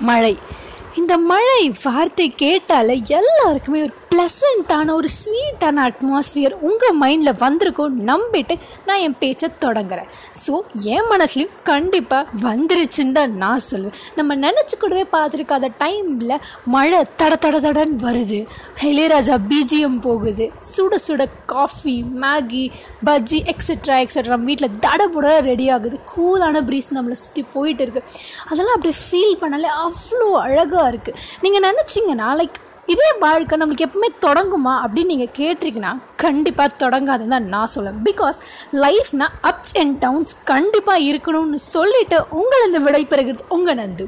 மழை. இந்த மழை வார்த்தை கேட்டாலே எல்லாருக்குமே ஒரு ப்ளசண்ட்டான ஒரு ஸ்வீட்டான அட்மாஸ்ஃபியர் உங்கள் மைண்டில் வந்திருக்கும் நம்பிட்டு நான் என் பேச்சை தொடங்குறேன். ஸோ என் மனசுலையும் கண்டிப்பாக வந்துருச்சுன்னு தான் நான் சொல்லுவேன். நம்ம நினச்சி கூடவே பார்த்துருக்காத டைமில் மழை தட தட தடன்னு வருது. இளையராஜா பிஜிஎம் போகுது. சுட சுட coffee Maggi bajji etcetera etcetera வீட்டில் தடபுட ரெடி ஆகுது. கூலான ப்ரீஸ் நம்மளை சுற்றி போயிட்டு இருக்கு. அதெல்லாம் அப்படியே ஃபீல் பண்ணாலே அவ்வளோ அழகாக இருக்குது நீங்கள் நினச்சிங்கன்னா லைக் இதே வாழ்க்கை நம்மளுக்கு எப்பவுமே தொடங்குமா அப்படின்னு நீங்கள் கேட்டிருக்கீங்கன்னா கண்டிப்பாக தொடங்காதுன்னு தான் நான் சொல்லுவேன். பிகாஸ் லைஃப்னா அப்ஸ் அண்ட் டவுன்ஸ் கண்டிப்பாக இருக்கணும்னு சொல்லிட்டு உங்களை விடைபெறுகிறது உங்கள் நந்து.